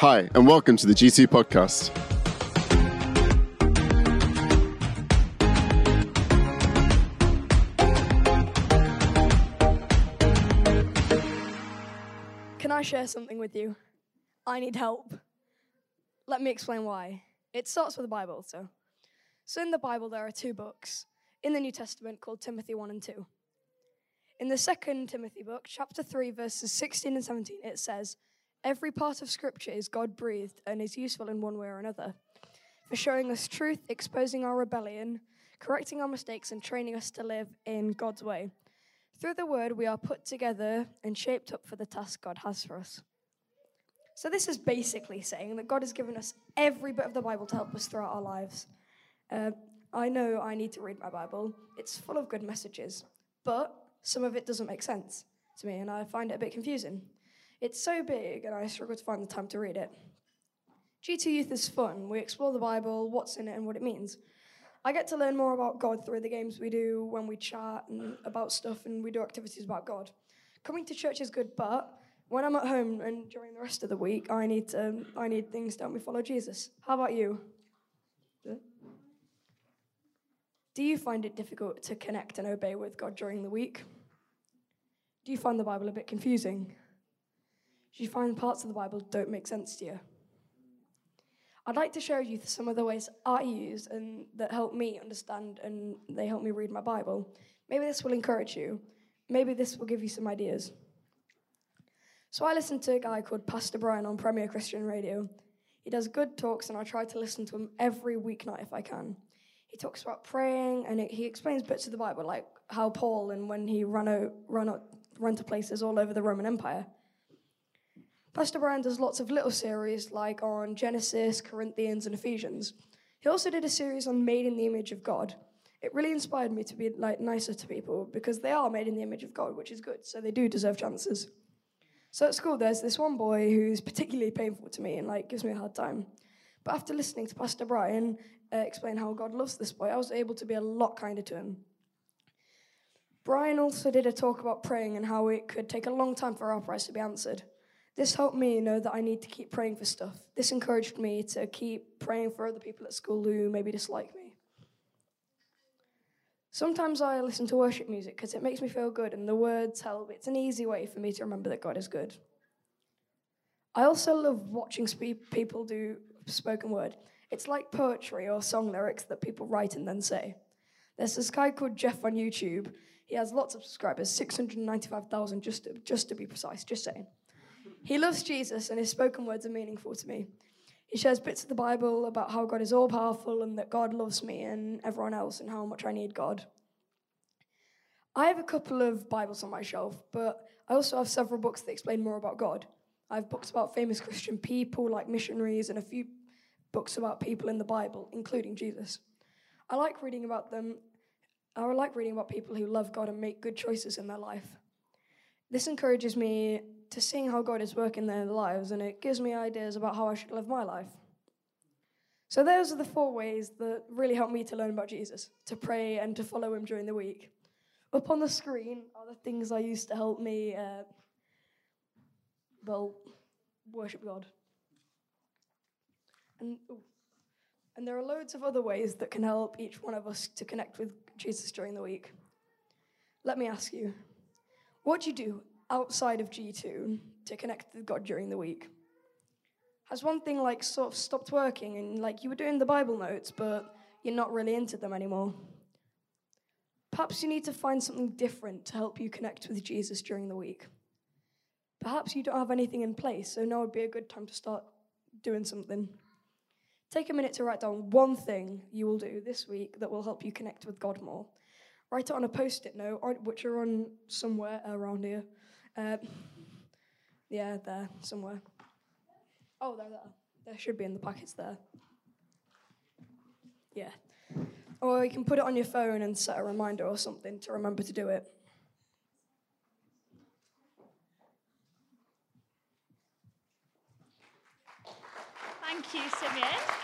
Hi, and welcome to the G2 podcast. Can I share something with you? I need help. Let me explain why. It starts with the Bible, so. So in the Bible, there are two books in the New Testament called Timothy 1 and 2. In the second Timothy book, chapter 3, verses 16 and 17, it says, Every part of Scripture is God breathed and is useful in one way or another, for showing us truth, exposing our rebellion, correcting our mistakes, and training us to live in God's way. Through the word, we are put together and shaped up for the task God has for us. So, this is basically saying that God has given us every bit of the Bible to help us throughout our lives. Uh, I know I need to read my Bible, it's full of good messages, but some of it doesn't make sense to me, and I find it a bit confusing. It's so big, and I struggle to find the time to read it. G2 Youth is fun. We explore the Bible, what's in it, and what it means. I get to learn more about God through the games we do when we chat and about stuff and we do activities about God. Coming to church is good, but when I'm at home and during the rest of the week, I need to, I need things to help me follow Jesus. How about you? Do you find it difficult to connect and obey with God during the week? Do you find the Bible a bit confusing? You find parts of the Bible don't make sense to you? I'd like to share with you some of the ways I use and that help me understand and they help me read my Bible. Maybe this will encourage you. Maybe this will give you some ideas. So I listen to a guy called Pastor Brian on Premier Christian Radio. He does good talks, and I try to listen to him every weeknight if I can. He talks about praying, and he explains bits of the Bible, like how Paul and when he ran out, ran out, ran to places all over the Roman Empire. Pastor Brian does lots of little series like on Genesis, Corinthians, and Ephesians. He also did a series on made in the image of God. It really inspired me to be like nicer to people because they are made in the image of God, which is good, so they do deserve chances. So at school, there's this one boy who's particularly painful to me and like gives me a hard time. But after listening to Pastor Brian uh, explain how God loves this boy, I was able to be a lot kinder to him. Brian also did a talk about praying and how it could take a long time for our prayers to be answered. This helped me know that I need to keep praying for stuff. This encouraged me to keep praying for other people at school who maybe dislike me. Sometimes I listen to worship music because it makes me feel good and the words help. It's an easy way for me to remember that God is good. I also love watching people do spoken word. It's like poetry or song lyrics that people write and then say. There's this guy called Jeff on YouTube. He has lots of subscribers, 695,000 just to, just to be precise, just saying. He loves Jesus and his spoken words are meaningful to me. He shares bits of the Bible about how God is all powerful and that God loves me and everyone else and how much I need God. I have a couple of Bibles on my shelf, but I also have several books that explain more about God. I have books about famous Christian people like missionaries and a few books about people in the Bible, including Jesus. I like reading about them. I like reading about people who love God and make good choices in their life. This encourages me to seeing how God is working their lives, and it gives me ideas about how I should live my life. So, those are the four ways that really help me to learn about Jesus, to pray, and to follow him during the week. Up on the screen are the things I used to help me, uh, well, worship God. And, and there are loads of other ways that can help each one of us to connect with Jesus during the week. Let me ask you what do you do outside of G2 to connect with God during the week? Has one thing like sort of stopped working and like you were doing the Bible notes, but you're not really into them anymore? Perhaps you need to find something different to help you connect with Jesus during the week. Perhaps you don't have anything in place, so now would be a good time to start doing something. Take a minute to write down one thing you will do this week that will help you connect with God more. Write it on a post it note, which are on somewhere around here. Uh, yeah, there, somewhere. Oh, there, there. There should be in the packets there. Yeah. Or you can put it on your phone and set a reminder or something to remember to do it. Thank you, Simeon.